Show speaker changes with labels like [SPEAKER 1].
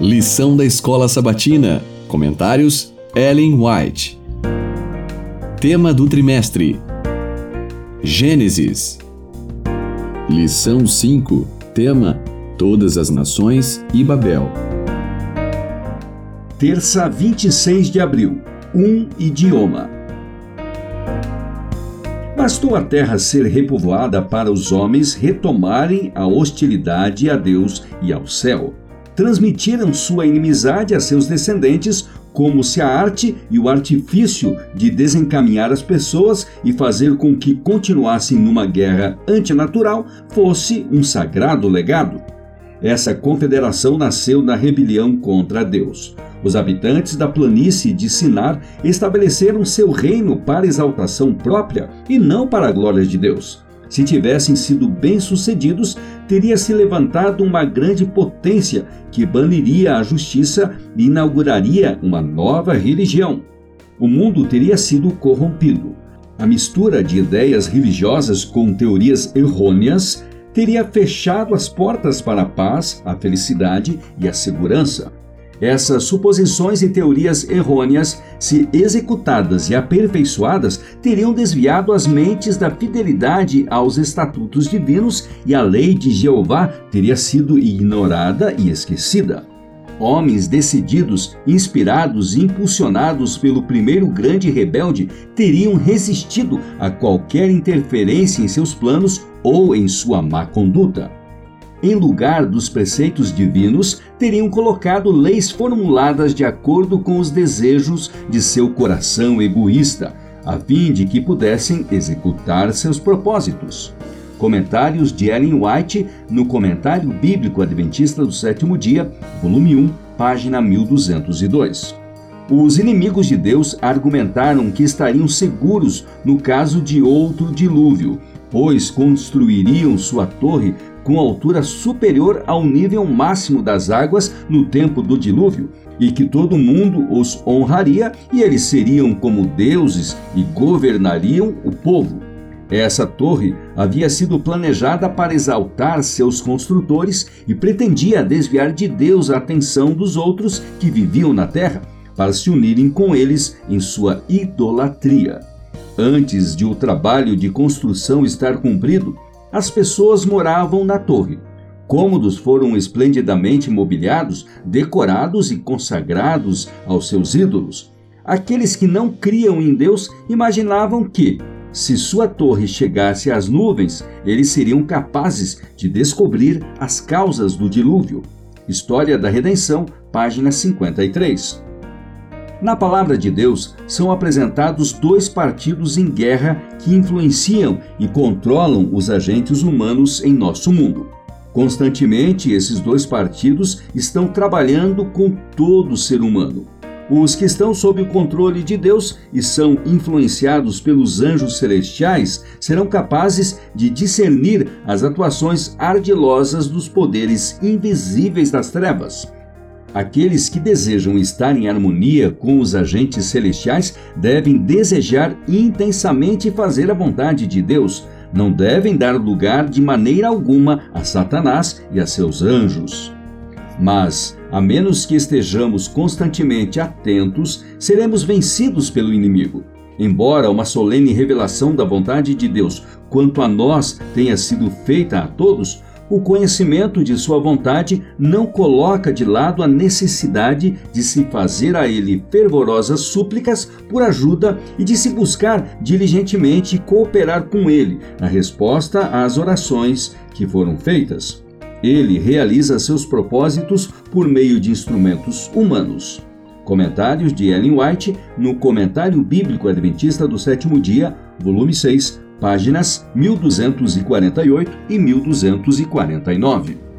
[SPEAKER 1] Lição da Escola Sabatina. Comentários: Ellen White. Tema do trimestre: Gênesis. Lição 5. Tema: Todas as Nações e Babel.
[SPEAKER 2] Terça, 26 de abril. Um idioma. Bastou a terra ser repovoada para os homens retomarem a hostilidade a Deus e ao céu transmitiram sua inimizade a seus descendentes, como se a arte e o artifício de desencaminhar as pessoas e fazer com que continuassem numa guerra antinatural fosse um sagrado legado. Essa confederação nasceu na rebelião contra Deus. Os habitantes da planície de Sinar estabeleceram seu reino para exaltação própria e não para a glória de Deus. Se tivessem sido bem-sucedidos, teria se levantado uma grande potência que baniria a justiça e inauguraria uma nova religião. O mundo teria sido corrompido. A mistura de ideias religiosas com teorias errôneas teria fechado as portas para a paz, a felicidade e a segurança. Essas suposições e teorias errôneas, se executadas e aperfeiçoadas, teriam desviado as mentes da fidelidade aos estatutos divinos e a lei de Jeová teria sido ignorada e esquecida. Homens decididos, inspirados e impulsionados pelo primeiro grande rebelde teriam resistido a qualquer interferência em seus planos ou em sua má conduta em lugar dos preceitos divinos, teriam colocado leis formuladas de acordo com os desejos de seu coração egoísta, a fim de que pudessem executar seus propósitos. Comentários de Ellen White no Comentário Bíblico Adventista do Sétimo Dia, volume 1, página 1202. Os inimigos de Deus argumentaram que estariam seguros no caso de outro dilúvio, pois construiriam sua torre com altura superior ao nível máximo das águas no tempo do dilúvio, e que todo mundo os honraria e eles seriam como deuses e governariam o povo. Essa torre havia sido planejada para exaltar seus construtores e pretendia desviar de Deus a atenção dos outros que viviam na terra, para se unirem com eles em sua idolatria. Antes de o trabalho de construção estar cumprido, as pessoas moravam na torre. Cômodos foram esplendidamente mobiliados, decorados e consagrados aos seus ídolos. Aqueles que não criam em Deus imaginavam que, se sua torre chegasse às nuvens, eles seriam capazes de descobrir as causas do dilúvio. História da Redenção, página 53. Na palavra de Deus são apresentados dois partidos em guerra que influenciam e controlam os agentes humanos em nosso mundo. Constantemente, esses dois partidos estão trabalhando com todo ser humano. Os que estão sob o controle de Deus e são influenciados pelos anjos celestiais serão capazes de discernir as atuações ardilosas dos poderes invisíveis das trevas. Aqueles que desejam estar em harmonia com os agentes celestiais devem desejar intensamente fazer a vontade de Deus. Não devem dar lugar de maneira alguma a Satanás e a seus anjos. Mas, a menos que estejamos constantemente atentos, seremos vencidos pelo inimigo. Embora uma solene revelação da vontade de Deus quanto a nós tenha sido feita a todos, o conhecimento de Sua vontade não coloca de lado a necessidade de se fazer a Ele fervorosas súplicas por ajuda e de se buscar diligentemente cooperar com Ele na resposta às orações que foram feitas. Ele realiza seus propósitos por meio de instrumentos humanos. Comentários de Ellen White no Comentário Bíblico Adventista do Sétimo Dia, volume 6, páginas 1248 e 1249.